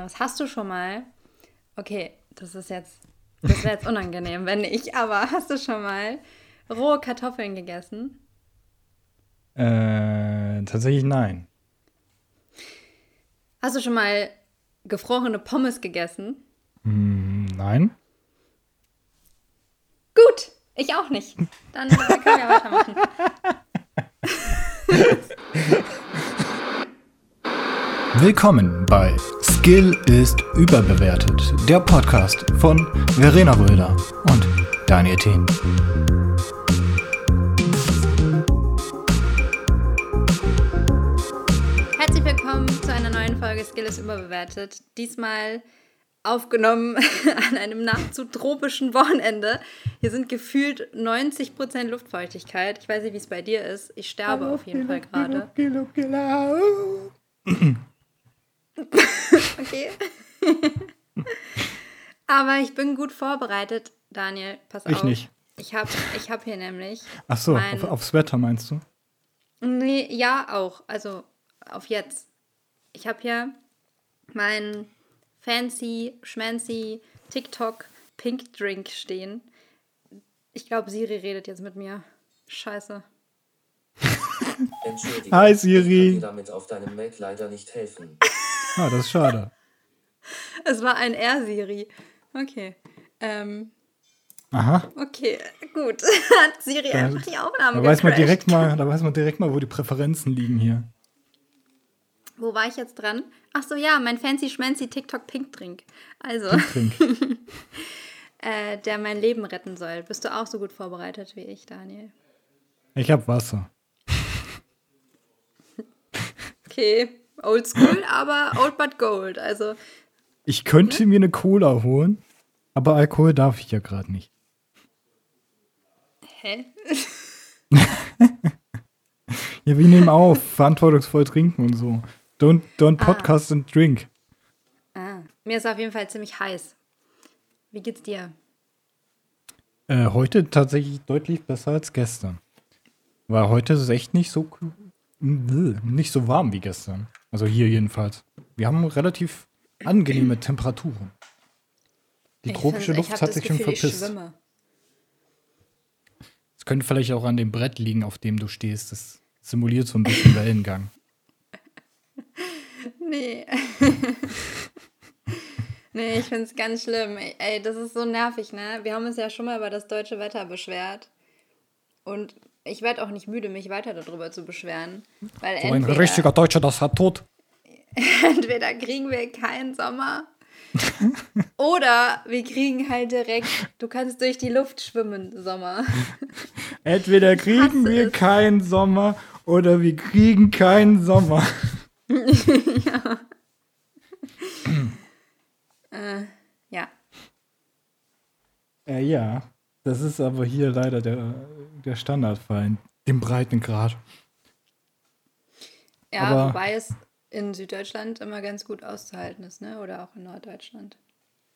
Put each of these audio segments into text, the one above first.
Was hast du schon mal? Okay, das ist jetzt, das wäre jetzt unangenehm, wenn nicht, aber hast du schon mal rohe Kartoffeln gegessen? Äh, tatsächlich nein. Hast du schon mal gefrorene Pommes gegessen? Hm, nein. Gut, ich auch nicht. Dann können wir weitermachen. Willkommen bei Skill ist überbewertet, der Podcast von Verena Röder und Daniel Thien. Herzlich willkommen zu einer neuen Folge Skill ist überbewertet. Diesmal aufgenommen an einem nahezu tropischen Wochenende. Hier sind gefühlt 90% Luftfeuchtigkeit. Ich weiß nicht, wie es bei dir ist. Ich sterbe auf jeden Fall gerade. okay. Aber ich bin gut vorbereitet, Daniel. Pass auf. Ich nicht. Ich habe ich hab hier nämlich. Ach so, mein, auf, aufs Wetter meinst du? Nee, ja, auch. Also auf jetzt. Ich habe hier mein fancy, schmancy TikTok Pink Drink stehen. Ich glaube, Siri redet jetzt mit mir. Scheiße. Entschuldigung, Hi, Ich Siri. kann dir damit auf deinem Mac leider nicht helfen. Ah, das ist schade. Es war ein R-Siri. Okay. Ähm, Aha. okay, gut. Hat Siri Da, einfach die Aufnahme da weiß man direkt mal, da weiß man direkt mal, wo die Präferenzen liegen hier. Wo war ich jetzt dran? Ach so, ja, mein fancy schmancy TikTok Pink Drink. Also, Trink. äh, der mein Leben retten soll. Bist du auch so gut vorbereitet wie ich, Daniel? Ich hab Wasser. Okay, old school, aber old but gold. Also, Ich könnte mir eine Cola holen, aber Alkohol darf ich ja gerade nicht. hä? Ja, wir nehmen auf, verantwortungsvoll trinken und so. Don't, don't Ah. podcast and drink. Ah, mir ist auf jeden Fall ziemlich heiß. Wie geht's dir? Äh, heute tatsächlich deutlich besser als gestern. Weil heute ist es echt nicht so nicht so warm wie gestern. Also hier jedenfalls. Wir haben relativ angenehme Temperaturen. Die Ich tropische find- Luft hat sich schon verpisst. Es könnte vielleicht auch an dem Brett liegen, auf dem du stehst. Das simuliert so ein bisschen Wellengang. Nee. nee, ich find's ganz schlimm. Ey, das ist so nervig, ne? Wir haben uns ja schon mal über das deutsche Wetter beschwert. Und ich werde auch nicht müde, mich weiter darüber zu beschweren. Weil So ein richtiger Deutscher, das hat tot. entweder kriegen wir keinen Sommer oder wir kriegen halt direkt, du kannst durch die Luft schwimmen, Sommer. Entweder kriegen wir es. keinen Sommer oder wir kriegen keinen Sommer. Ja. Äh, ja, das ist aber hier leider der, der Standardfall in dem Breitengrad. Ja, Aber- wobei es in Süddeutschland immer ganz gut auszuhalten ist, ne? Oder auch in Norddeutschland.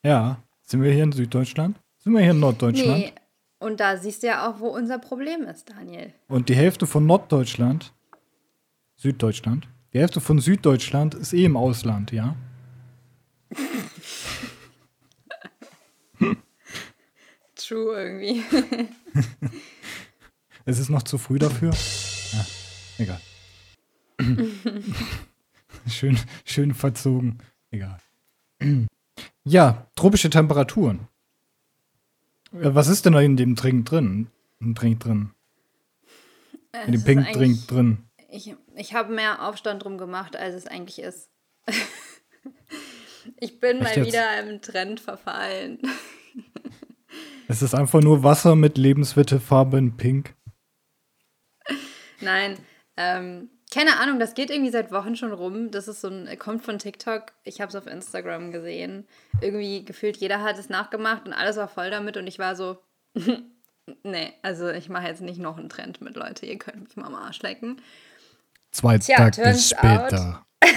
Ja, sind wir hier in Süddeutschland? Sind wir hier in Norddeutschland? Nee. Und da siehst du ja auch, wo unser Problem ist, Daniel. Und die Hälfte von Norddeutschland, Süddeutschland, die Hälfte von Süddeutschland ist eh im Ausland, ja? True irgendwie. Es ist noch zu früh dafür. Ja, egal. schön, schön verzogen. Egal. Ja, tropische Temperaturen. Äh, Was ist denn da in dem Drink drin? Im Drink drin. In dem Pink Drink drin. Ich, ich habe mehr Aufstand drum gemacht, als es eigentlich ist. ich bin Echt mal jetzt? wieder einem Trend verfallen. Es ist einfach nur Wasser mit Lebensmittelfarbe in Pink. Nein, ähm, keine Ahnung, das geht irgendwie seit Wochen schon rum. Das ist so ein, kommt von TikTok. Ich habe es auf Instagram gesehen. Irgendwie gefühlt jeder hat es nachgemacht und alles war voll damit und ich war so, nee, also ich mache jetzt nicht noch einen Trend mit Leute. Ihr könnt mich mal am Arsch lecken. Zwei Tja, Tage später.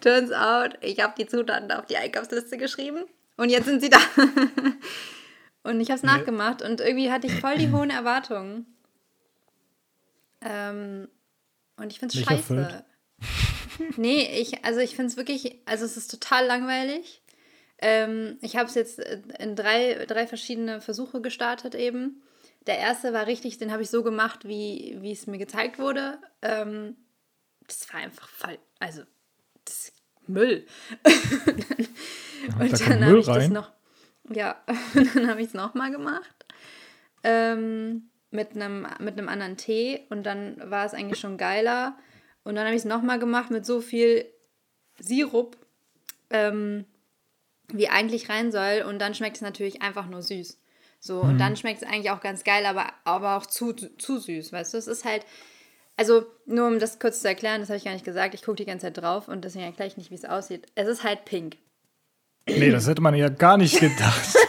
Turns out, ich habe die Zutaten auf die Einkaufsliste geschrieben und jetzt sind sie da. und ich habe es nachgemacht und irgendwie hatte ich voll die hohen Erwartungen. Ähm, und ich finde es scheiße. erfüllt. nee, ich, also ich finde es wirklich, also es ist total langweilig. Ähm, ich habe es jetzt in drei, drei verschiedene Versuche gestartet eben. Der erste war richtig, den habe ich so gemacht, wie, wie es mir gezeigt wurde. Ähm, das war einfach voll, also das ist Müll. und da dann habe ich das rein? noch, ja, dann habe ich es nochmal gemacht. Ähm, mit einem mit einem anderen Tee und dann war es eigentlich schon geiler. Und dann habe ich es nochmal gemacht mit so viel Sirup, ähm, wie eigentlich rein soll. Und dann schmeckt es natürlich einfach nur süß. So, und dann schmeckt es eigentlich auch ganz geil, aber, aber auch zu, zu süß, weißt du? Es ist halt, also nur um das kurz zu erklären, das habe ich gar nicht gesagt, ich gucke die ganze Zeit drauf und deswegen erkläre ich nicht, wie es aussieht. Es ist halt pink. Nee, das hätte man ja gar nicht gedacht.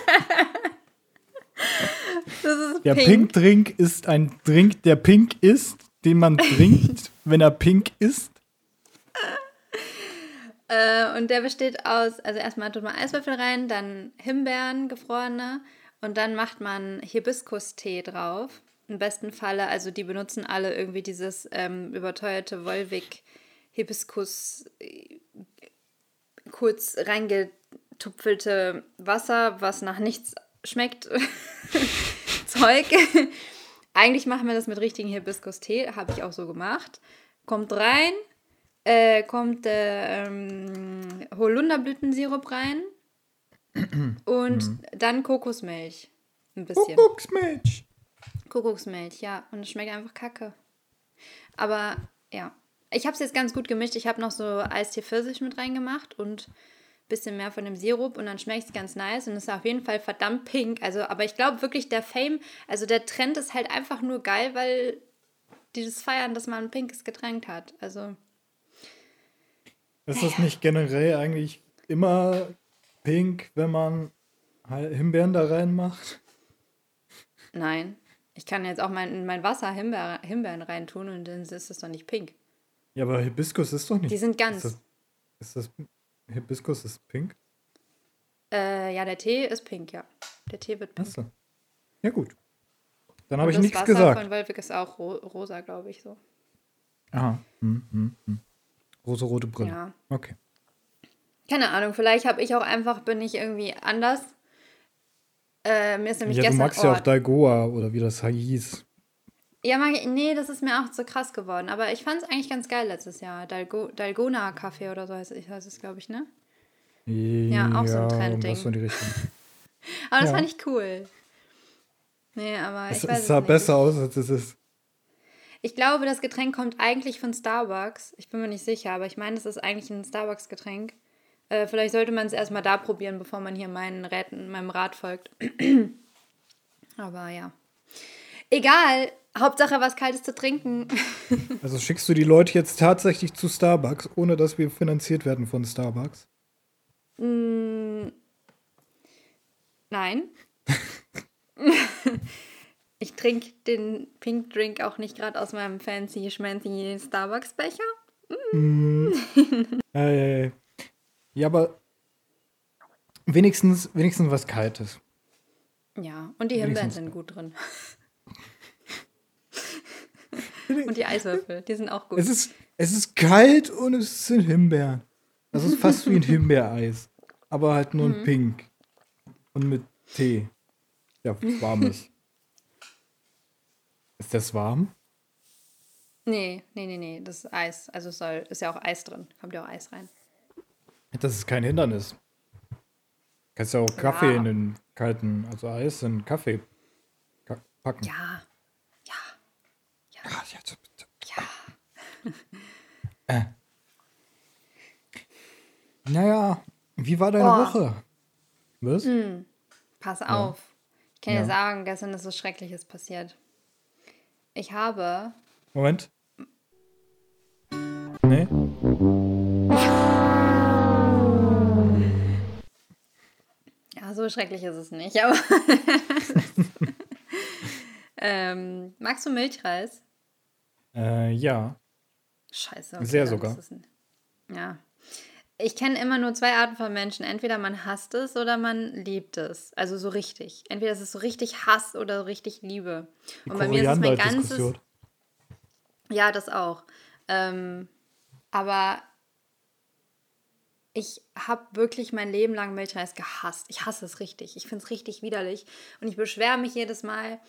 Der pink. Pink-Drink ist ein Drink, der pink ist, den man trinkt, wenn er pink ist. Äh, und der besteht aus, also erstmal tut man Eiswürfel rein, dann Himbeeren, gefrorene und dann macht man Hibiskus-Tee drauf. Im besten Falle, also die benutzen alle irgendwie dieses ähm, überteuerte Volvic Hibiskus äh, reingetupfelte Wasser, was nach nichts schmeckt. Zeug. Eigentlich machen wir das mit richtigen Hibiskus-Tee, habe ich auch so gemacht. Kommt rein, äh, kommt der ähm, Holunderblütensirup rein und dann Kokosmilch. Ein bisschen. Kuckucksmensch. Kuckucksmilch, ja. Und es schmeckt einfach kacke. Aber ja. Ich habe es jetzt ganz gut gemischt. Ich habe noch so Eistee Pfirsich mit reingemacht und bisschen mehr von dem Sirup und dann schmeckt es ganz nice und ist auf jeden Fall verdammt pink. Also, aber ich glaube wirklich, der Fame, also der Trend ist halt einfach nur geil, weil die das feiern, dass man ein pinkes Getränk hat. Also, Ist das nicht generell eigentlich immer pink, wenn man Himbeeren da reinmacht? nein. Ich kann jetzt auch mein, in mein Wasser Himbeer, Himbeeren reintun und dann ist es doch nicht pink. Ja, aber Hibiskus ist doch nicht. Die sind ganz. Ist das, ist das Hibiskus ist pink? Äh, ja, der Tee ist pink, ja. Der Tee wird pink. Achso. Ja, gut. Dann habe ich das nichts Wasser gesagt. von Wolfig ist auch ro rosa, glaube ich, so. Aha. Hm, hm, hm. Rosa-rote Brille. Ja. Okay. Keine Ahnung, vielleicht habe ich auch einfach, bin ich irgendwie anders. Äh, mir ist nämlich Ja, du gestern. magst ja oh, auch Dalgoa oder wie das hieß. Ja, mag ich, nee, das ist mir auch zu krass geworden. Aber ich fand es eigentlich ganz geil letztes Jahr. Dalgo, Dalgona Kaffee oder so heißt, es- heißt es, glaube ich, ne? Ja, auch so ein Trendding. so in die Richtung. Aber das Ja. fand ich cool. Nee, aber Es, ich weiß es es sah nicht. besser aus, als es ist. Ich glaube, das Getränk kommt eigentlich von Starbucks. Ich bin mir nicht sicher, aber ich meine, es ist eigentlich ein Starbucks-Getränk. Äh, vielleicht sollte man es erstmal da probieren, bevor man hier meinen Räten, meinem Rat folgt. aber ja. Egal. Hauptsache was Kaltes zu trinken. Also schickst du die Leute jetzt tatsächlich zu Starbucks, ohne dass wir finanziert werden von Starbucks? Mm, Nein. ich trinke den Pink Drink auch nicht gerade aus meinem fancy schmancy Starbucks-Becher. Ja, ja, ja. ja, aber wenigstens, wenigstens was Kaltes. Ja, und die Himbeeren sind gut drin. und die Eiswürfel, die sind auch gut. Es ist, es ist kalt und es sind Himbeeren. Das ist fast wie ein Himbeereis. Aber halt nur Mhm. in Pink. Und mit Tee. Ja, warmes. ist das warm? nee, nee, nee, nee, das ist Eis. Also soll, ist ja auch Eis drin. Kommt ja auch Eis rein. Das ist kein Hindernis. Kannst ja auch Kaffee Ja. in den kalten, also Eis in Kaffee ka- packen. Ja. Ja. Äh. Naja, wie war deine Oh. Woche? Was? Pass auf. Ich kann Ja. dir sagen, gestern ist was Schreckliches passiert. Ich habe Moment. Nee? Ja, so schrecklich ist es nicht, aber. ähm, magst du Milchreis? Äh, ja. Scheiße. Okay, Sehr sogar. Ja. Ich kenne immer nur zwei Arten von Menschen. Entweder man hasst es oder man liebt es. Also so richtig. Entweder es ist so richtig Hass oder so richtig Liebe. Die Und bei mir ist es mein ganzes. Ja, das auch. Ähm, aber ich habe wirklich mein Leben lang Milchreis gehasst. Ich hasse es richtig. Ich finde es richtig widerlich. Und ich beschwere mich jedes Mal.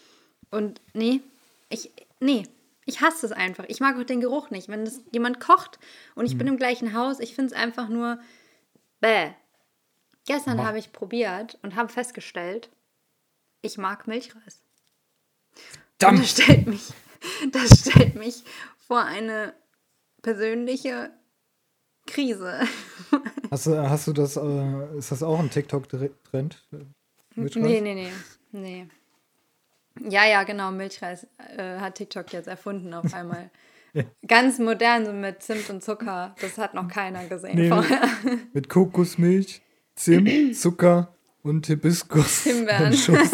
Und nee, ich, nee, ich hasse es einfach. Ich mag auch den Geruch nicht. Wenn das jemand kocht und ich bin im gleichen Haus, ich finde es einfach nur bäh. Gestern habe ich probiert und habe festgestellt, ich mag Milchreis. Und das stellt mich, das stellt mich vor eine persönliche Krise. Hast du, hast du das, äh, ist das auch ein TikTok-Trend? Milchreis? Nee, nee, nee, nee. Ja, ja, genau, Milchreis äh, hat TikTok jetzt erfunden auf einmal. Ganz modern, so mit Zimt und Zucker. Das hat noch keiner gesehen Nee, vorher. Mit Kokosmilch, Zimt, Zucker und Hibiskus. Himbeeren.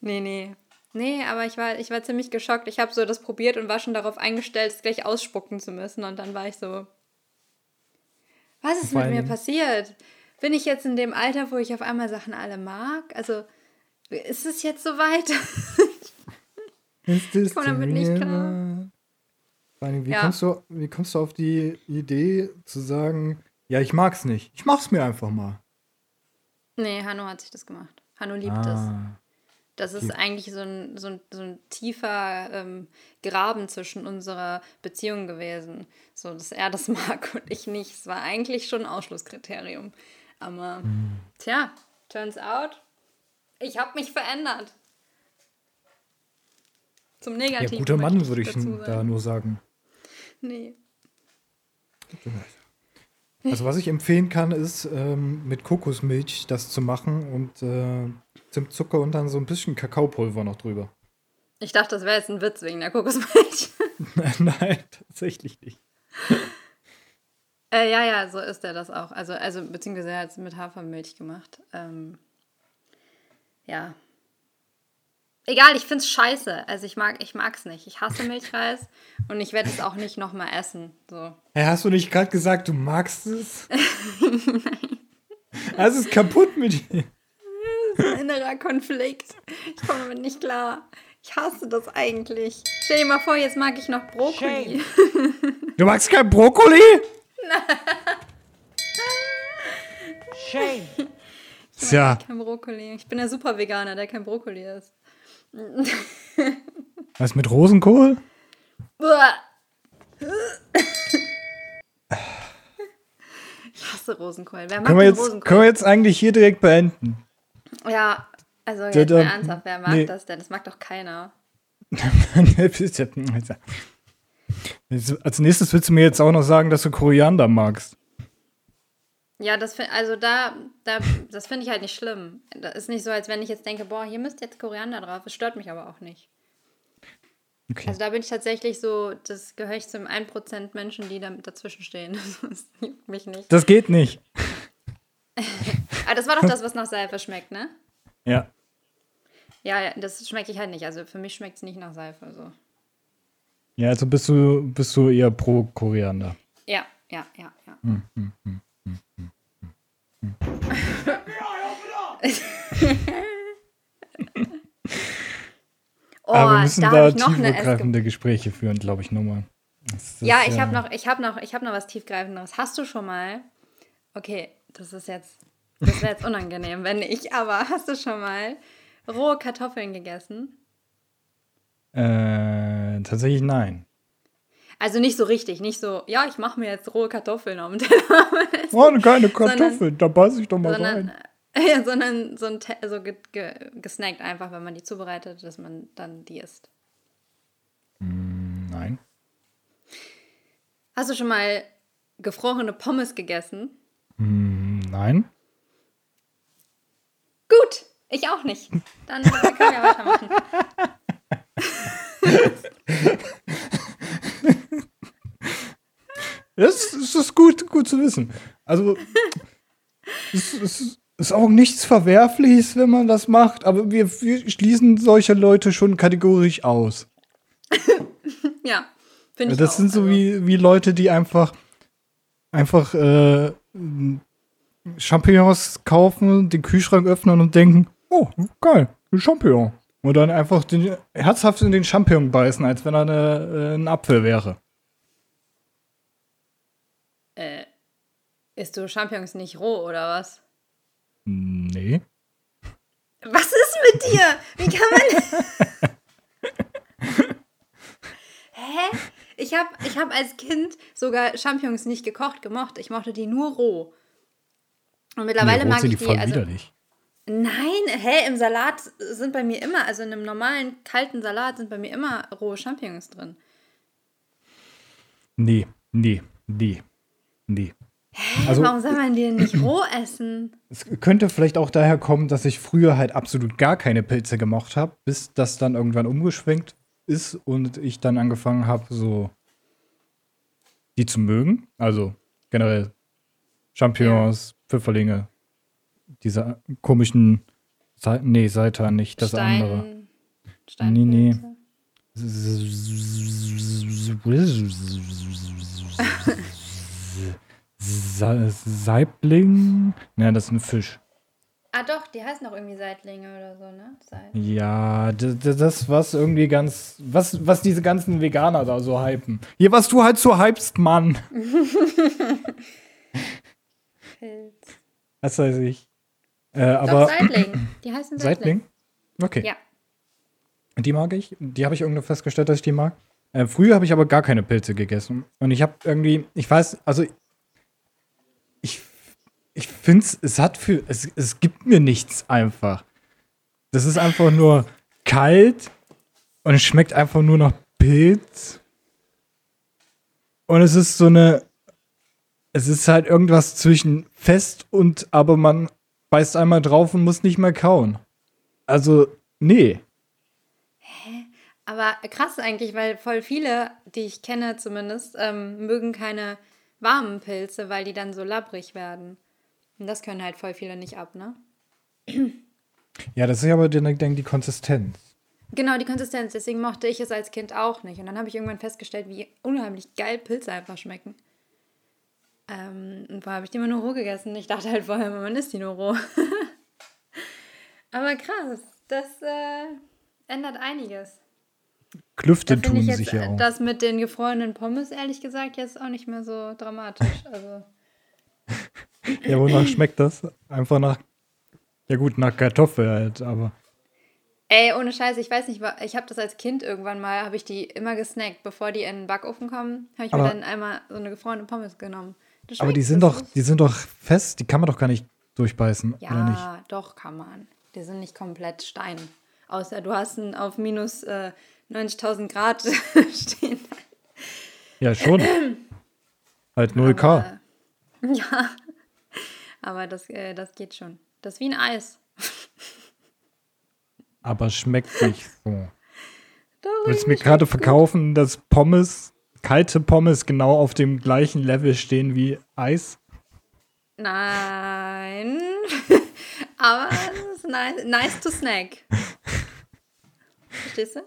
Nee, nee. Nee, aber ich war, ich war ziemlich geschockt. Ich habe so das probiert und war schon darauf eingestellt, es gleich ausspucken zu müssen. Und dann war ich so, was ist mit mir passiert? Bin ich jetzt in dem Alter, wo ich auf einmal Sachen alle mag? Also, ist es jetzt soweit? Ist das komm damit nicht klar. wie, Ja. kommst du, wie kommst du auf die Idee zu sagen, ja, ich mag's nicht. Ich mach's mir einfach mal. nee, Hanno hat sich das gemacht. Hanno liebt es. Ah. Das ist eigentlich so ein, so ein, so ein tiefer ähm, Graben zwischen unserer Beziehung gewesen. So, dass er das mag und ich nicht. Es war eigentlich schon ein Ausschlusskriterium. Aber, tja, turns out, ich habe mich verändert. Zum Ja, Negativen. guter möchte Mann, würde ich da nur sagen. Nee. Also was ich empfehlen kann, ist ähm, mit Kokosmilch das zu machen und äh, Zimtzucker und dann so ein bisschen Kakaopulver noch drüber. Ich dachte, das wäre jetzt ein Witz wegen der Kokosmilch. Nein, tatsächlich nicht. Äh, ja, ja, so ist er das auch. Also, also beziehungsweise er hat es mit Hafermilch gemacht. Ähm, ja. Egal, ich find's scheiße. Also ich mag, ich mag's nicht. Ich hasse Milchreis und ich werde es auch nicht nochmal essen. So. Hey, hast du nicht gerade gesagt, du magst es? Nein. Also es ist kaputt mit dir. Ein innerer Konflikt. Ich komme damit nicht klar. Ich hasse das eigentlich. Stell dir mal vor, jetzt mag ich noch Brokkoli. Du magst kein Brokkoli? Shame. Tja, Kein Brokkoli. Ich bin der super Veganer, der kein Brokkoli isst. was mit Rosenkohl? Ich hasse Rosenkohl. Wer mag Können wir, den jetzt, Rosenkohl? können wir jetzt eigentlich hier direkt beenden? Ja, also jetzt mal ernsthaft, wer mag nee. das denn? Das mag doch keiner. Als nächstes willst du mir jetzt auch noch sagen, dass du Koriander magst. Ja, das find, also da, da das finde ich halt nicht schlimm. Das ist nicht so, als wenn ich jetzt denke, boah, hier müsste jetzt Koriander drauf. Das stört mich aber auch nicht. Okay. Also da bin ich tatsächlich so, das gehöre ich zum 1% Menschen, die da dazwischen stehen. Das juckt mich nicht. Das geht nicht. Aber das war doch das, was nach Seife schmeckt, ne? Ja. Ja, ja, das schmecke ich halt nicht. Also für mich schmeckt es nicht nach Seife. So. Ja, also bist du, bist du eher pro Koriander. Ja, ja, ja, ja. oh, Aber wir müssen da da, ich tiefgreifende Gespräche führen, glaube ich, nochmal. Das Ja, ich äh, habe noch, ich habe noch, ich habe noch was tiefgreifenderes. Hast du schon mal? Okay, das ist jetzt, das wäre jetzt unangenehm, wenn nicht. Aber hast du schon mal rohe Kartoffeln gegessen? Äh, tatsächlich nein. Also nicht so richtig, nicht so, ja, ich mache mir jetzt rohe Kartoffeln auf den Teller, Oh, eine geile Sondern- Kartoffel, da beiß ich doch mal sondern, rein. ja, sondern so, ein Te so ge ge gesnackt einfach, wenn man die zubereitet, dass man dann die isst. Nein. Hast du schon mal gefrorene Pommes gegessen? Hm, Nein. Gut, ich auch nicht. Dann können wir weitermachen. Das, das ist gut, gut zu wissen. Also, es, es ist auch nichts Verwerfliches, wenn man das macht, aber wir, wir schließen solche Leute schon kategorisch aus. Ja, finde ich Das auch. sind so Also- wie, wie Leute, die einfach, einfach äh, Champignons kaufen, den Kühlschrank öffnen und denken, oh, geil, ein Champignon. Und dann einfach den, herzhaft in den Champignon beißen, als wenn er eine, äh, ein Apfel wäre. Äh, isst du Champignons nicht roh oder was? Nee. Was ist mit dir? Wie kann man. Hä? Ich habe ich hab als Kind sogar Champignons nicht gekocht, gemocht. Ich mochte die nur roh. Und mittlerweile nee, mag ich die die. Also, widerlich. Nein, hä? Im Salat sind bei mir immer, also in einem normalen kalten Salat sind bei mir immer rohe Champignons drin. Nee, nee, nee, nee. Hä, Also- warum soll man die denn nicht roh essen? Es könnte vielleicht auch daher kommen, dass ich früher halt absolut gar keine Pilze gemocht habe, bis das dann irgendwann umgeschwenkt ist und ich dann angefangen habe, so die zu mögen. Also generell Champignons, Pfifferlinge, diese komischen, Sa nee, Seitan nicht, das andere. Stein, Nee, nee. Saibling? Ja, das ist ein Fisch. Ah doch, die heißen auch irgendwie Seitlinge oder so, ne? Seit Ja, d- d- das, was irgendwie ganz, was, was diese ganzen Veganer da so hypen. Hier, was du halt so hypst, Mann. Pilz. Was weiß ich. Äh, Doch, aber Seitling. Die heißen Seitling. Seitling? Okay. Ja. Die mag ich. Die habe ich irgendwie festgestellt, dass ich die mag. Äh, früher habe ich aber gar keine Pilze gegessen. Und ich habe irgendwie, ich weiß, also ich, ich finde es hat für, es, es gibt mir nichts einfach. Das ist einfach nur kalt und es schmeckt einfach nur nach Pilz. Und es ist so eine, es ist halt irgendwas zwischen fest und, aber man beißt einmal drauf und muss nicht mehr kauen. Also, nee. Aber krass eigentlich, weil voll viele, die ich kenne zumindest, ähm, mögen keine warmen Pilze, weil die dann so labbrig werden. Und das können halt voll viele nicht ab, ne? Ja, das ist ja aber dann die Konsistenz. Genau, die Konsistenz. Deswegen mochte ich es als Kind auch nicht. Und dann habe ich irgendwann festgestellt, wie unheimlich geil Pilze einfach schmecken. Ähm, und vorher habe ich die immer nur roh gegessen. Ich dachte halt vorher, man isst die nur roh. Aber krass, das äh, ändert einiges. Klüfte tun ich sich jetzt ja äh, auch. das mit den gefrorenen Pommes, ehrlich gesagt, jetzt auch nicht mehr so dramatisch. Also, Ja, wonach schmeckt das? Einfach nach, ja gut, nach Kartoffel halt, aber. ey, ohne Scheiße, ich weiß nicht, ich habe das als Kind irgendwann mal, habe ich die immer gesnackt. Bevor die in den Backofen kommen, habe ich mir Aber- dann einmal so eine gefrorene Pommes genommen. Aber die sind doch, die sind doch fest, die kann man doch gar nicht durchbeißen, oder nicht? Ja, doch, kann man. Die sind nicht komplett Stein. Außer du hast einen auf minus äh, 90.000 Grad stehen. Ja, schon. halt 0K. Aber, ja, aber das, äh, das geht schon. Das ist wie ein Eis. Aber schmeckt nicht so. Doch, Willst du mir gerade verkaufen, dass Pommes, kalte Pommes genau auf dem gleichen Level stehen wie Eis? Nein. aber es ist nice, nice to snack. Verstehst du?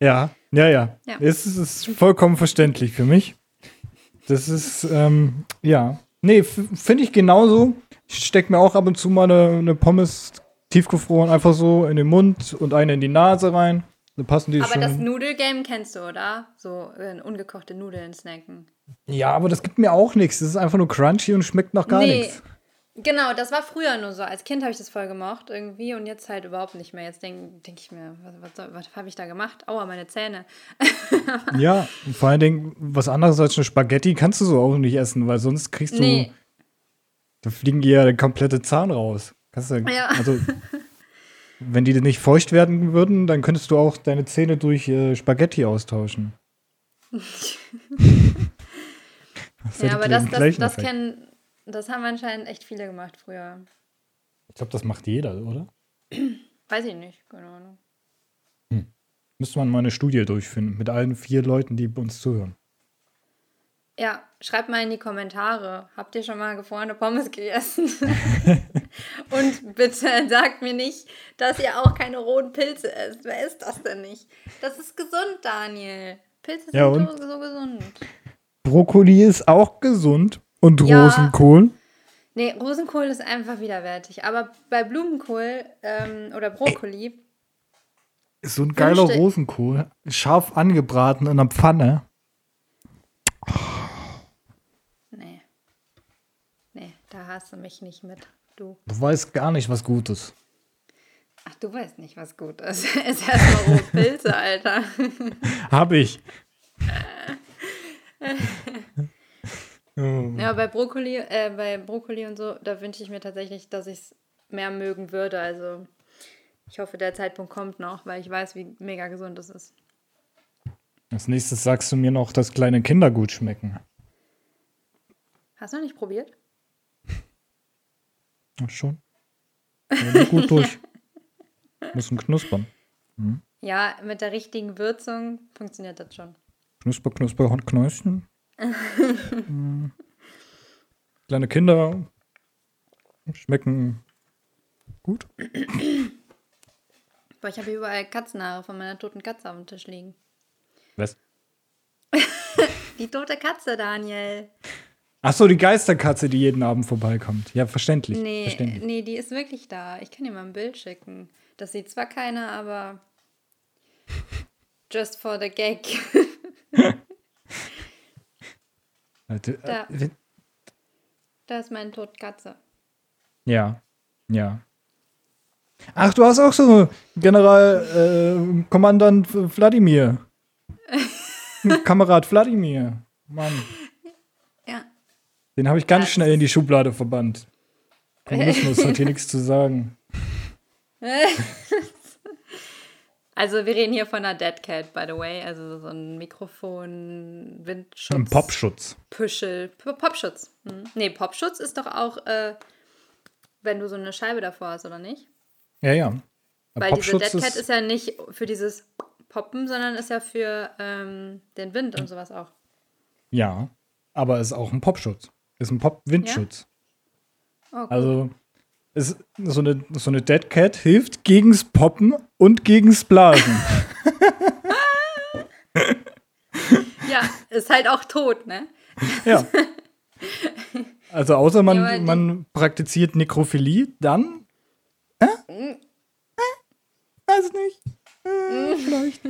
Ja, ja, ja. Ja. Es ist, es ist vollkommen verständlich für mich. Das ist, ähm, ja. Nee, finde ich genauso. Ich stecke mir auch ab und zu mal eine, eine Pommes tiefgefroren einfach so in den Mund und eine in die Nase rein. Dann passen die Aber schon. das Nudelgame kennst du, oder? So äh, ungekochte Nudeln snacken. ja, aber das gibt mir auch nichts. Das ist einfach nur crunchy und schmeckt nach gar Nee. nichts. Genau, das war früher nur so. Als Kind habe ich das voll gemocht irgendwie und jetzt halt überhaupt nicht mehr. Jetzt denke denk ich mir, was, was, was habe ich da gemacht? Aua, meine Zähne. Ja, und vor allen Dingen, was anderes als eine Spaghetti kannst du so auch nicht essen, weil sonst kriegst du. Nee, Da fliegen dir ja der komplette Zahn raus. Kannst du, Ja. Also, wenn die nicht feucht werden würden, dann könntest du auch deine Zähne durch äh, Spaghetti austauschen. Ja, aber das, das, das kennen, das haben anscheinend echt viele gemacht früher. Ich glaube, das macht jeder, oder? Weiß ich nicht, keine Ahnung. Müsste man mal eine Studie durchführen mit allen vier Leuten, die uns zuhören. Ja, schreibt mal in die Kommentare. Habt ihr schon mal gefrorene Pommes gegessen? Und bitte sagt mir nicht, dass ihr auch keine rohen Pilze esst. Wer isst das denn nicht? Das ist gesund, Daniel. Pilze Ja, sind und? so, so gesund. Brokkoli ist auch gesund und Ja. Rosenkohl. Nee, Rosenkohl ist einfach widerwärtig. Aber bei Blumenkohl ähm, oder Brokkoli, Ist so ein geiler Wünschte- Rosenkohl. Scharf angebraten in einer Pfanne. nee. Da hast du mich nicht mit. Du. Du weißt gar nicht, was gut ist. Ach, du weißt nicht, was gut ist. ist erstmal rohe Pilze, Alter. Hab ich. Ja, bei Brokkoli, äh, bei Brokkoli und so, da wünsche ich mir tatsächlich, dass ich es mehr mögen würde. Also ich hoffe, der Zeitpunkt kommt noch, weil ich weiß, wie mega gesund es ist. Als nächstes sagst du mir noch, dass kleine Kinder gut schmecken. Hast du noch nicht probiert? Ach schon. Ja, gut durch. Müssen knuspern. Ja, mit der richtigen Würzung funktioniert das schon. Knusper, knusper, Knäuschen. Mm. Kleine Kinder schmecken gut. Boah, ich habe hier überall Katzenhaare von meiner toten Katze auf dem Tisch liegen. Was? Die tote Katze, Daniel. Ach so, die Geisterkatze, die jeden Abend vorbeikommt. Ja, verständlich. Nee, verständlich. nee, die ist wirklich da. Ich kann dir mal ein Bild schicken. Das sieht zwar keiner, aber just for the gag. Warte, Da. äh, da ist meine tote Katze. Ja, ja. Ach, du hast auch so General äh, Kommandant Wladimir. Kamerad Wladimir. Mann. Den habe ich ganz Das schnell in die Schublade verbannt. Kommunismus hat hier nichts zu sagen. Also wir reden hier von einer Dead Cat, by the way. Also so ein Mikrofon, Windschutz. Ein Popschutz. Püschel. P Popschutz. Hm. Nee, Popschutz ist doch auch, äh, wenn du so eine Scheibe davor hast, oder nicht? Ja, ja. Weil Popschutz diese Dead Cat ist, ja nicht für dieses Poppen, sondern ist ja für ähm, den Wind und sowas auch. Ja, aber ist auch ein Popschutz. Ist ein Pop-Windschutz. Oh, gut. Also ist so eine, so eine Dead Cat hilft gegens Poppen und gegens Blasen. ja, ist halt auch tot, ne? ja. Also außer man, Ja, man praktiziert Nekrophilie, dann äh? Äh? Weiß nicht. Äh, vielleicht.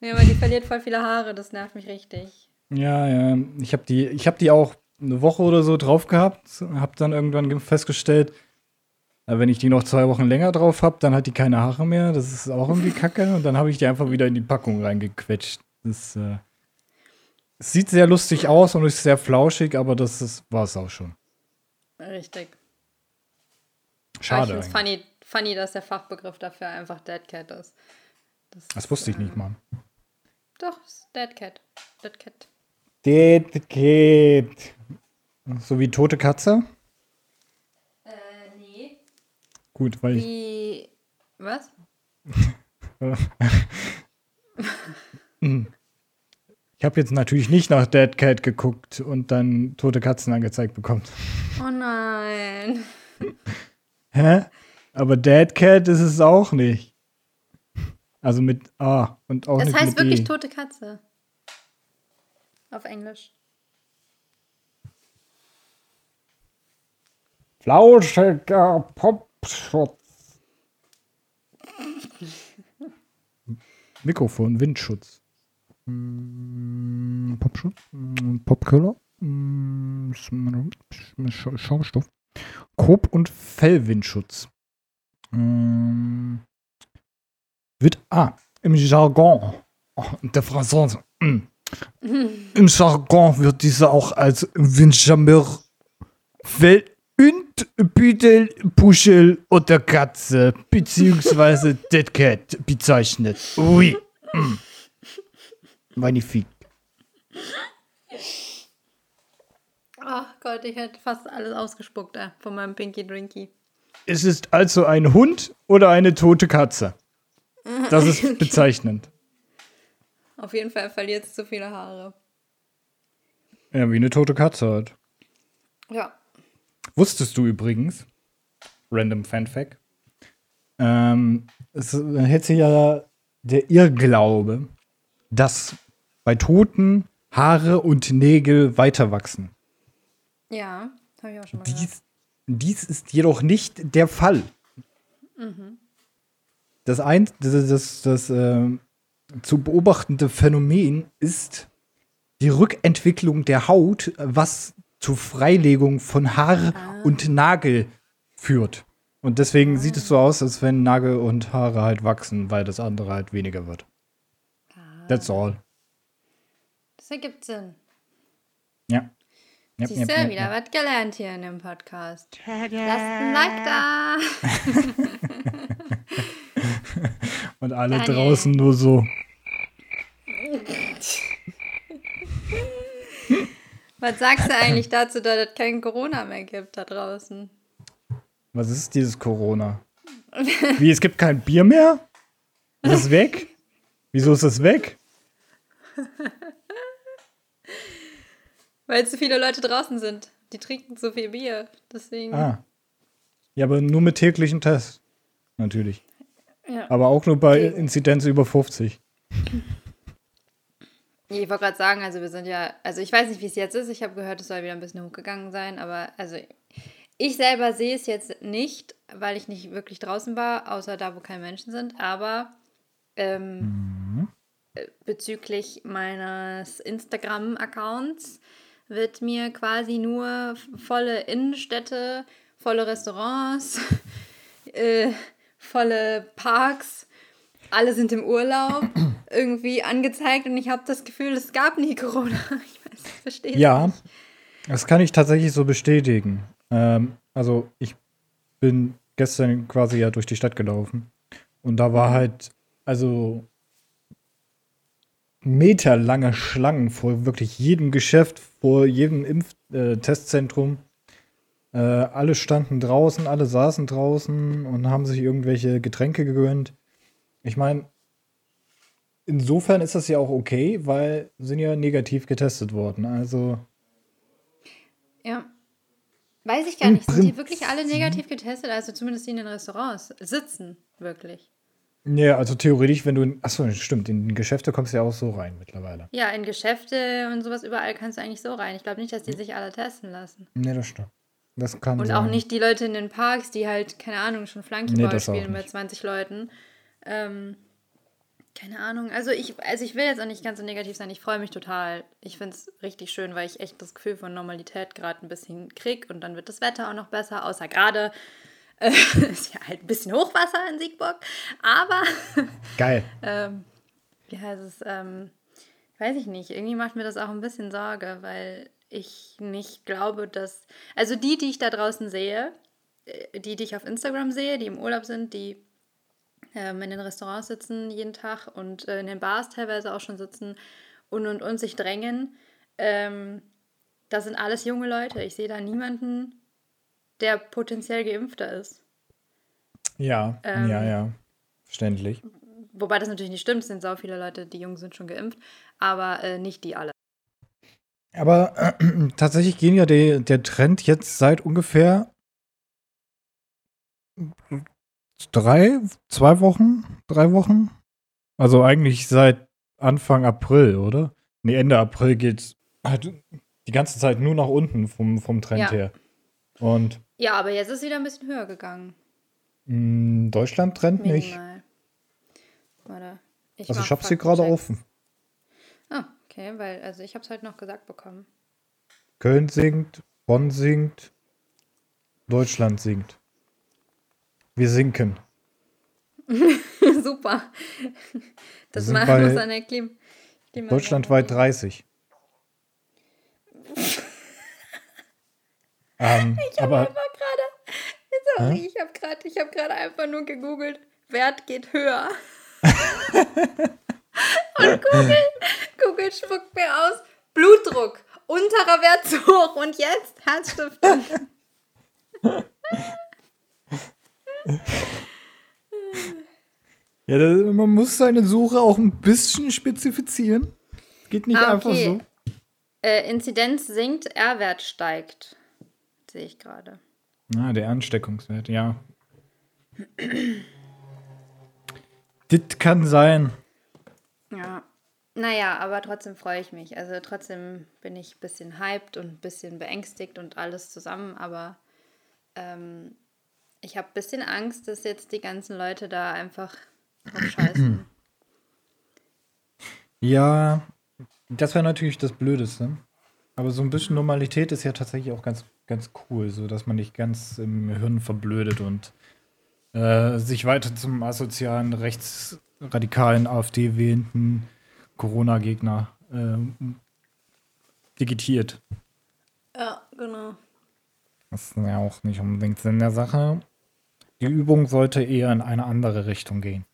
Ja, aber die verliert voll viele Haare, das nervt mich richtig. Ja, ja. Ich habe die, ich hab die auch eine Woche oder so drauf gehabt. Hab dann irgendwann ge- festgestellt, äh, wenn ich die noch zwei Wochen länger drauf habe, dann hat die keine Haare mehr. Das ist auch irgendwie kacke. Und dann habe ich die einfach wieder in die Packung reingequetscht. Das äh, es sieht sehr lustig aus und ist sehr flauschig, aber das war es auch schon. Richtig. Aber ich Schade. finde es funny, funny, dass der Fachbegriff dafür einfach Dead Cat ist. Das, Das wusste ich nicht mal. Doch, ist Dead Cat. Dead Cat. Dead Cat. So wie tote Katze? Äh, nee. Gut, weil ich. Wie. Was? Ich habe jetzt natürlich nicht nach Dead Cat geguckt und dann tote Katzen angezeigt bekommen. Oh nein. Hä? Aber Dead Cat ist es auch nicht. Also mit A und auch Das nicht heißt mit wirklich E. tote Katze. Auf Englisch. Flauschiger Popschutz. Mikrofon, Windschutz. Mm, Popschutz, mm, Popköller, mm, Scha- Schaumstoff, Kop- und Fellwindschutz. Mm, Wird, ah, im Jargon oh, der Franzose. mm. Im Jargon wird dieser auch als Windjammer Fell und Büdel, Puschel oder Katze beziehungsweise Dead Cat bezeichnet. Ui. Mm. Magnifik. Oh Gott, ich hätte fast alles ausgespuckt äh, von meinem Pinky Drinky. Es ist also ein Hund oder eine tote Katze. Das ist bezeichnend. Auf jeden Fall verliert es zu viele Haare. Ja, wie eine tote Katze halt. Ja. Wusstest du übrigens, random Fanfact, ähm, es hätte ja der Irrglaube, dass bei Toten Haare und Nägel weiter wachsen. Ja, habe ich auch schon mal gehört. Dies, dies ist jedoch nicht der Fall. Das, ein, das, das, das äh, zu beobachtende Phänomen ist die Rückentwicklung der Haut, was zu Freilegung von Haar und Nagel führt. Und deswegen sieht es so aus, als wenn Nagel und Haare halt wachsen, weil das andere halt weniger wird. That's all. Das ergibt Sinn. Ja. Yep, Siehst du, wieder was gelernt hier in dem Podcast. Lasst ein Like da. Und alle Daniel. draußen nur so. Was sagst du eigentlich dazu, dass es kein Corona mehr gibt da draußen? Was ist dieses Corona? Wie, es gibt kein Bier mehr? Ist es weg? Wieso ist es weg? Weil zu viele Leute draußen sind. Die trinken zu viel Bier. Deswegen. Ah. Ja, aber nur mit täglichen Tests. Natürlich. Ja. Aber auch nur bei. Inzidenz über 50. Ich wollte gerade sagen, also wir sind ja, also ich weiß nicht, wie es jetzt ist. Ich habe gehört, es soll wieder ein bisschen hochgegangen sein, aber also ich selber sehe es jetzt nicht, weil ich nicht wirklich draußen war, außer da, wo keine Menschen sind. Aber ähm, äh, bezüglich meines Instagram-Accounts wird mir quasi nur volle Innenstädte, volle Restaurants, äh, volle Parks, alle sind im Urlaub irgendwie angezeigt und ich habe das Gefühl, es gab nie Corona. Ich weiß, ich verstehe Ja, nicht. das kann ich tatsächlich so bestätigen. Ähm, also ich bin gestern quasi ja durch die Stadt gelaufen und da war halt also meterlange Schlangen vor wirklich jedem Geschäft, vor jedem Impf-Testzentrum. Äh, äh, alle standen draußen, alle saßen draußen und haben sich irgendwelche Getränke gegönnt. Ich meine, insofern ist das ja auch okay, weil sind ja negativ getestet worden. Also Ja. Weiß ich gar nicht. Sind die wirklich alle negativ getestet? Also zumindest die in den Restaurants sitzen, wirklich. Ja, also theoretisch, wenn du in. Achso, stimmt, in Geschäfte kommst du ja auch so rein mittlerweile. Ja, in Geschäfte und sowas überall kannst du eigentlich so rein. Ich glaube nicht, dass die sich alle testen lassen. Nee, das stimmt. Das kann Und sein. auch nicht die Leute in den Parks, die halt, keine Ahnung, schon Flankyball Nee, spielen mit nicht. 20 Leuten. Ähm, keine Ahnung. Also ich, also ich will jetzt auch nicht ganz so negativ sein. Ich freue mich total. Ich finde es richtig schön, weil ich echt das Gefühl von Normalität gerade ein bisschen krieg. Und dann wird das Wetter auch noch besser. Außer gerade äh, ist ja halt ein bisschen Hochwasser in Siegburg. Aber Geil. ähm, wie heißt es, ähm, weiß ich nicht, irgendwie macht mir das auch ein bisschen Sorge, weil ich nicht glaube, dass, also die, die ich da draußen sehe, äh, die, die ich auf Instagram sehe, die im Urlaub sind, die ähm, in den Restaurants sitzen jeden Tag und äh, in den Bars teilweise auch schon sitzen und und und sich drängen, ähm, das sind alles junge Leute. Ich sehe da niemanden, der potenziell geimpfter ist. Ja, Ähm, ja, ja. Verständlich. Wobei das natürlich nicht stimmt, es sind sau viele Leute, die jung sind, schon geimpft, aber äh, nicht die alle. Aber äh, tatsächlich gehen ja der, der Trend jetzt seit ungefähr drei, zwei Wochen, drei Wochen. Also eigentlich seit Anfang April, oder? Nee, Ende April geht halt die ganze Zeit nur nach unten vom, vom Trend Ja. her. Und Ja, aber jetzt ist wieder ein bisschen höher gegangen. mh, Deutschland Trend nicht. Warte. Ich Also ich hab's hier gerade offen. Ah, okay, weil, also ich hab's heute noch gesagt bekommen. Köln sinkt, Bonn sinkt, Deutschland sinkt. Wir sinken. Super. Das machen wir an der Klim Klima Deutschlandweit 30. ähm, aber Aber gerade, sorry, ich habe gerade, ich habe gerade einfach nur gegoogelt, Wert geht höher. Und Google, Google spuckt mir aus, Blutdruck, unterer Wert zu hoch und jetzt Herzstiftung. ja, da, man muss seine Suche auch ein bisschen spezifizieren. Geht nicht Ah, einfach okay. so. Äh, Inzidenz sinkt, R-Wert steigt. Sehe ich gerade. Ah, der Ansteckungswert, ja. das kann sein. Ja. Naja, aber trotzdem freue ich mich. Also trotzdem bin ich ein bisschen hyped und ein bisschen beängstigt und alles zusammen, aber ähm, ich habe ein bisschen Angst, dass jetzt die ganzen Leute da einfach scheißen. Ja, das wäre natürlich das Blödeste. Aber so ein bisschen Normalität ist ja tatsächlich auch ganz, ganz cool, so dass man nicht ganz im Hirn verblödet und äh, sich weiter zum asozialen, rechtsradikalen, AfD-wählenden Corona-Gegner äh, digitiert. Ja, genau. Das ist ja auch nicht unbedingt Sinn der Sache. Die Übung sollte eher in eine andere Richtung gehen.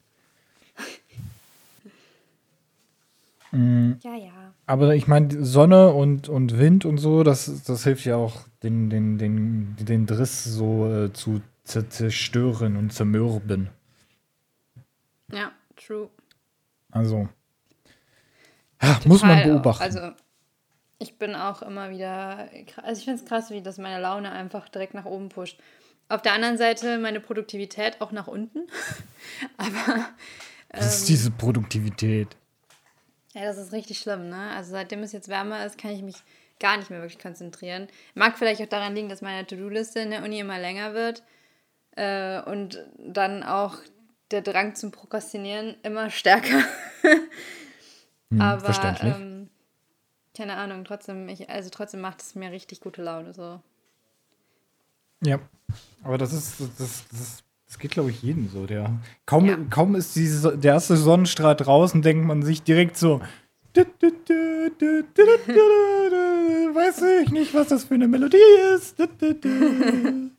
Mm, Ja, ja. Aber ich meine, Sonne und, und Wind und so, das, das hilft ja auch, den, den, den, den Driss so äh, zu zer- zerstören und zermürben. Ja, true. Also, ja, muss man auch. beobachten. Also, ich bin auch immer wieder. Also, ich finde es krass, wie das meine Laune einfach direkt nach oben pusht. Auf der anderen Seite meine Produktivität auch nach unten. Aber Was ist diese Produktivität? ja, das ist richtig schlimm, ne? Also, seitdem es jetzt wärmer ist, kann ich mich gar nicht mehr wirklich konzentrieren. Mag vielleicht auch daran liegen, dass meine To-Do-Liste in der Uni immer länger wird. Äh, und dann auch der Drang zum Prokrastinieren immer stärker. Hm, Aber verständlich. ähm, keine Ahnung, trotzdem, ich, also trotzdem macht es mir richtig gute Laune. So. Ja, aber das ist, das, das, das geht, glaube ich, jedem so. Der, kaum, Ja. kaum ist diese, der erste Sonnenstrahl draußen, denkt man sich direkt so. "Du, du, du, du, du, du, du, du, Weiß ich nicht, was das für eine Melodie ist. Du, du, du.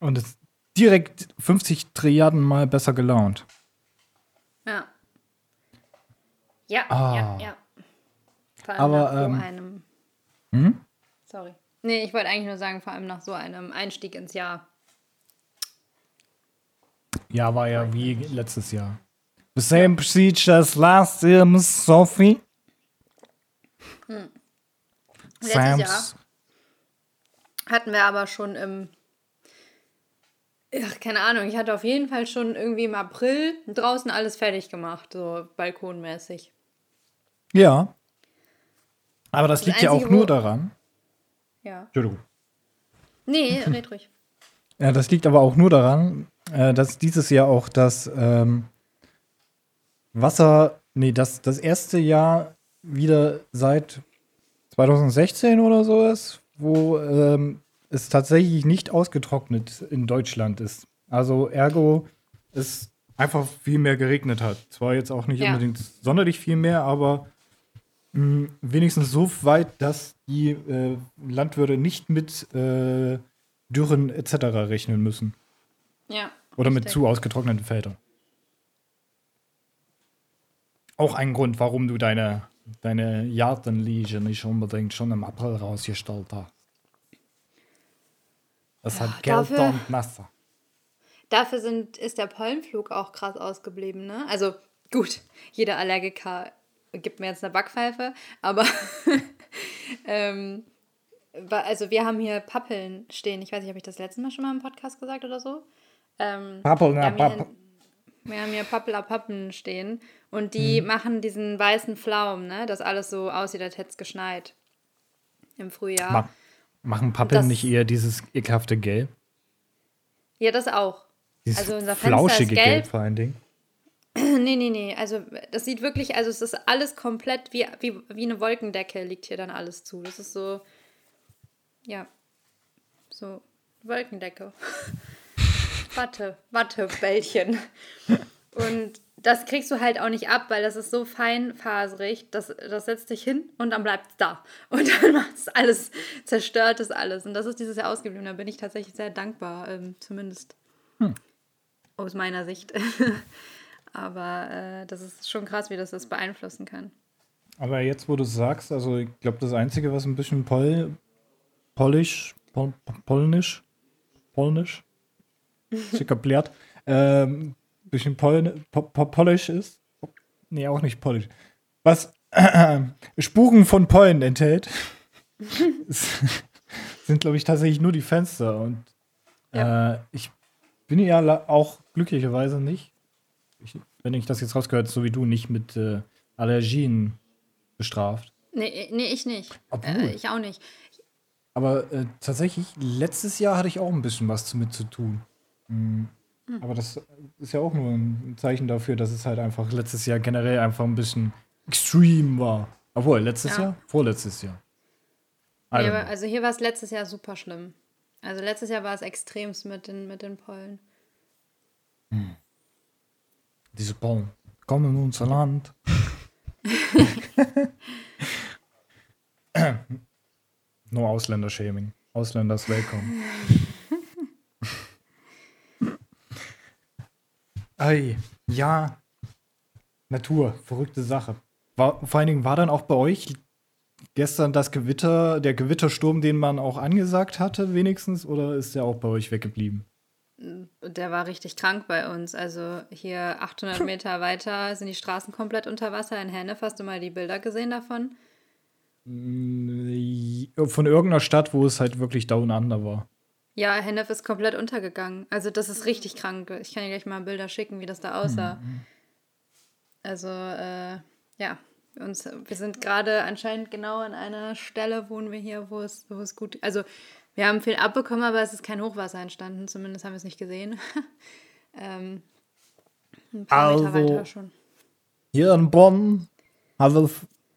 Und ist direkt 50 Trilliarden Mal besser gelaunt. Ja. Ja, Ah. ja, ja. Vor allem Aber, nach so ähm, einem. Hm? Sorry. Nee, ich wollte eigentlich nur sagen, vor allem nach so einem Einstieg ins Jahr. Ja, war ja wie letztes Jahr. The same procedure as last year, Miss Sophie. Letztes Sam's- Jahr hatten wir aber schon im. Ach, keine Ahnung, ich hatte auf jeden Fall schon irgendwie im April draußen alles fertig gemacht, so balkonmäßig. Ja. Aber das Das liegt ja auch nur daran. Ja. Entschuldigung. Nee, red ruhig. Ja, das liegt aber auch nur daran, äh, dass dieses Jahr auch das ähm, Wasser, nee, das, das erste Jahr wieder seit 2016 oder so ist, wo ähm, es tatsächlich nicht ausgetrocknet in Deutschland ist. Also ergo es einfach viel mehr geregnet hat. Zwar jetzt auch nicht Ja. unbedingt sonderlich viel mehr, aber mh, wenigstens so weit, dass die äh, Landwirte nicht mit äh, Dürren etc. rechnen müssen. Ja. Oder mit zu ausgetrockneten Feldern. Auch ein Grund, warum du deine, deine Jardenliege nicht unbedingt schon im April rausgestellt hast. Das Ja, hat Geld dafür- und Messer. Dafür sind, ist der Pollenflug auch krass ausgeblieben, ne? Also gut, jeder Allergiker gibt mir jetzt eine Backpfeife, aber ähm, also wir haben hier Pappeln stehen. Ich weiß nicht, habe ich das letzte Mal schon mal im Podcast gesagt oder so? Ähm, Pappel, wir, na, haben hier, Pappel. wir haben hier Pappela Pappen stehen und die Mhm. machen diesen weißen Flaum, ne? Dass alles so aussieht, als hätte es geschneit im Frühjahr. Ma machen Pappeln Das- nicht eher dieses ekelhafte Gelb? Ja, das auch. Dieses Also unser Fenster ist flauschige gelb. Gelb vor allen Dingen. Nee, nee, nee. Also das sieht wirklich, also es ist alles komplett wie, wie, wie eine Wolkendecke liegt hier dann alles zu. Das ist so, ja, so Wolkendecke. Watte, Wattebällchen. Und das kriegst du halt auch nicht ab, weil das ist so feinfaserig, das, das setzt dich hin und dann bleibt es da. Und dann macht es alles, zerstört es alles. Und das ist dieses Jahr ausgeblieben. Da bin ich tatsächlich sehr dankbar, ähm, zumindest aus meiner Sicht. Aber äh, das ist schon krass, wie das das beeinflussen kann. Aber jetzt, wo du es sagst, also ich glaube, das Einzige, was ein bisschen Pol Polisch, Pol Polnisch, Polnisch, ist kapiert, ähm, bisschen Pol po po Polisch ist, nee, auch nicht Polisch, was Spuren von Pollen enthält, sind, glaube ich, tatsächlich nur die Fenster. Und äh, ich bin ja auch glücklicherweise nicht, ich, wenn ich das jetzt rausgehört, so wie du, nicht mit äh, Allergien bestraft. Nee, nee ich nicht. Obwohl. Äh, ich auch nicht. Aber äh, tatsächlich, letztes Jahr hatte ich auch ein bisschen was damit zu tun. Mhm. Aber das ist ja auch nur ein Zeichen dafür, dass es halt einfach letztes Jahr generell einfach ein bisschen extrem war. Obwohl, letztes Ja. Jahr? Vorletztes Jahr. Nee, aber, also hier war es letztes Jahr super schlimm. Also letztes Jahr war es extremst mit den, mit den Pollen. Diese Pollen kommen in unser Land. no Ausländershaming. Ausländer ist willkommen. Ei, ja. Natur, verrückte Sache. War, vor allen Dingen war dann auch bei euch gestern das Gewitter, der Gewittersturm, den man auch angesagt hatte, wenigstens, oder ist der auch bei euch weggeblieben? Der war richtig krank bei uns. Also hier 800 Meter weiter sind die Straßen komplett unter Wasser. In Hennef hast du mal die Bilder gesehen davon? Von irgendeiner Stadt, wo es halt wirklich down under war. Ja, Hennef ist komplett untergegangen. Also das ist richtig krank. Ich kann dir gleich mal Bilder schicken, wie das da aussah. Also, äh, ja, uns, wir sind gerade anscheinend genau an einer Stelle, wohnen wir hier, wo es, wo es gut. Also, wir haben viel abbekommen, aber es ist kein Hochwasser entstanden. Zumindest haben wir es nicht gesehen. ähm, ein paar Meter Also- weiter schon. Hier in Bonn hat es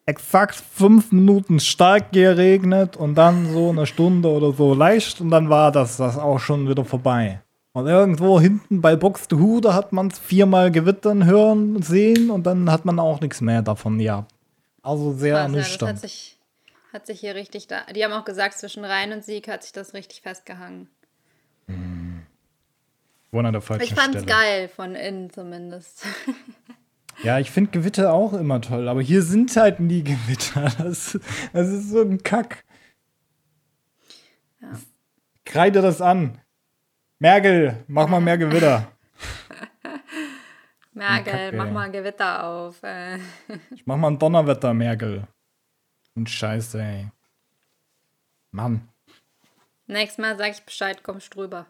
exakt fünf Minuten stark geregnet und dann so eine Stunde oder so leicht und dann war das, das auch schon wieder vorbei. Und irgendwo hinten bei Buxtehude hat man es viermal gewittern hören sehen und dann hat man auch nichts mehr davon gehabt. Also sehr ja, hat ernüchternd. Hat sich hier richtig da. Die haben auch gesagt, zwischen Rhein und Sieg hat sich das richtig festgehangen. Wohnen an der falschen Ich fand's Stelle. geil, von innen zumindest. Ja, ich finde Gewitter auch immer toll, aber hier sind halt nie Gewitter. Das, das ist so ein Kack. Ja. Kreide das an. Merkel, mach mal mehr Gewitter. Merkel, Kacke, mach mal Gewitter auf. Äh. Ich mach mal ein Donnerwetter, Merkel. Und Scheiße, ey. Mann. Nächstes Mal sag ich Bescheid, kommst drüber.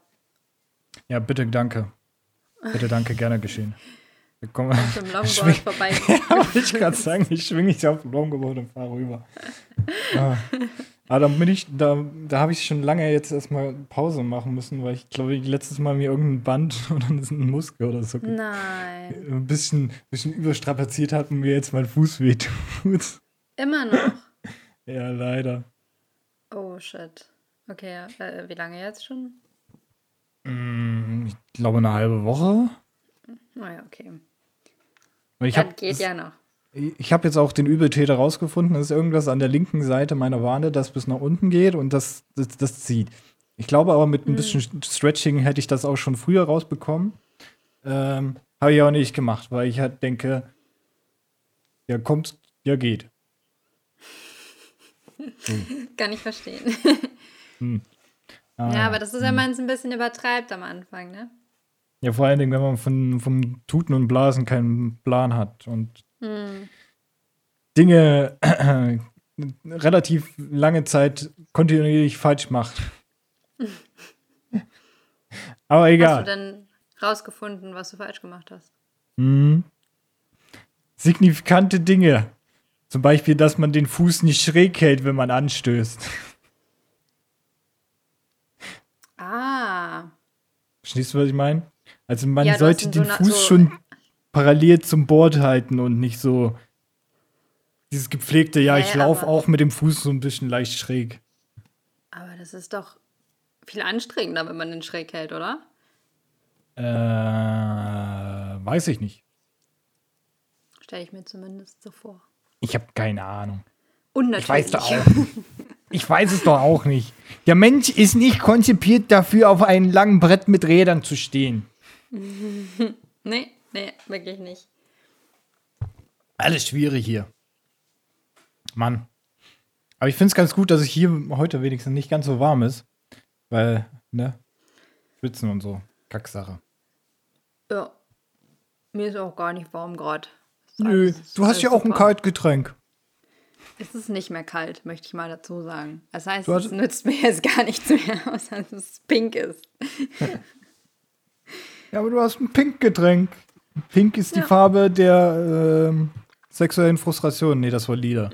Ja, bitte, danke. Bitte, danke, gerne geschehen. Wir kommen. Zum Longboard Schwing- vorbei. Wollte ich gerade sagen, ich schwinge ich auf dem Longboard und fahre rüber. Ah. Aber dann bin ich, da, da habe ich schon lange jetzt erstmal Pause machen müssen, weil ich glaube, ich letztes Mal mir irgendein Band oder einen Muskel oder so Nein. ein bisschen, bisschen überstrapaziert hat und mir jetzt mein Fuß wehtut. Immer noch. Ja, leider. Oh shit. Okay. Äh, wie lange jetzt schon? Mm, Ich glaube, eine halbe Woche. Naja, okay. Ich Das habe geht ja noch. ich hab jetzt auch den Übeltäter rausgefunden. Das ist irgendwas an der linken Seite meiner Wade, das bis nach unten geht und das, das, das zieht. Ich glaube aber, mit ein bisschen Stretching hätte ich das auch schon früher rausbekommen. Ähm, Habe ich auch nicht gemacht, weil ich halt denke, ja, kommt, ja, geht. Kann ich verstehen. Ah, ja, aber das ist, wenn man es ein bisschen übertreibt am Anfang, ne? Ja, vor allen Dingen, wenn man von, vom Tuten und Blasen keinen Plan hat und Hm. Dinge relativ lange Zeit kontinuierlich falsch macht. Aber Hast du egal. denn rausgefunden, was du falsch gemacht hast? Mhm. Signifikante Dinge. Zum Beispiel, dass man den Fuß nicht schräg hält, wenn man anstößt. Ah. Verstehst du, was ich meine? Also man Ja, sollte so den na- Fuß so- schon parallel zum Board halten und nicht so dieses gepflegte, ja, Hä, ich laufe auch mit dem Fuß so ein bisschen leicht schräg. Aber das ist doch viel anstrengender, wenn man den schräg hält, oder? Äh, weiß ich nicht. Stelle ich mir zumindest so vor. Ich habe keine Ahnung. Und Ich natürlich. weiß doch auch. Ich weiß es doch auch nicht. Der Mensch ist nicht konzipiert dafür, auf einem langen Brett mit Rädern zu stehen. Nee, nee, wirklich nicht. Alles schwierig hier. Mann. Aber ich finde es ganz gut, dass es hier heute wenigstens nicht ganz so warm ist. Weil, ne? Schwitzen und so. Kacksache. Ja. Mir ist auch gar nicht warm gerade. Nö, du hast ja auch ein Kaltgetränk. Es ist nicht mehr kalt, möchte ich mal dazu sagen. Das heißt, es nützt mir jetzt gar nichts mehr, außer dass es pink ist. Ja, aber du hast ein Pink-Getränk. Pink ist die Ja. Farbe der ähm, sexuellen Frustration. Nee, das war lila.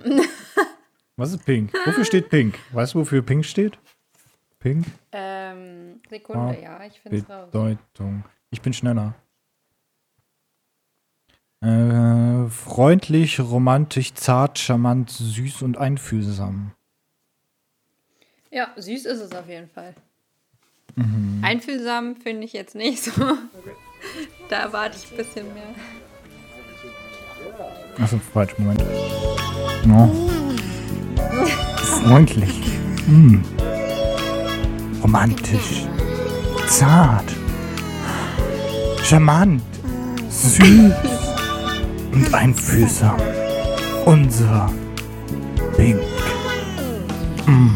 Was ist Pink? Wofür steht Pink? Weißt du, wofür Pink steht? Pink? Ähm, Sekunde, Ah, ja, ich finde es raus. Bedeutung. Ich bin schneller. Äh, freundlich, romantisch, zart, charmant, süß und einfühlsam. Ja, süß ist es auf jeden Fall. Mhm. Einfühlsam finde ich jetzt nicht so. da erwarte ich ein bisschen mehr. Achso, falsch, Moment. No. Freundlich. Mm. Romantisch. Zart. Charmant. Süß. Und einfühlsam. Unser Pink. Mm.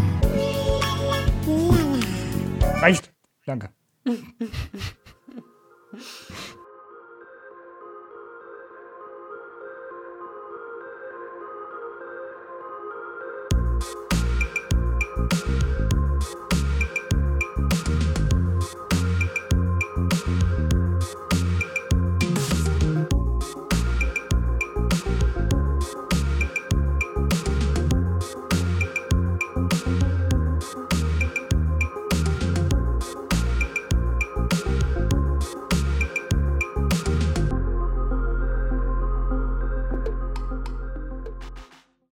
Reicht. Danke.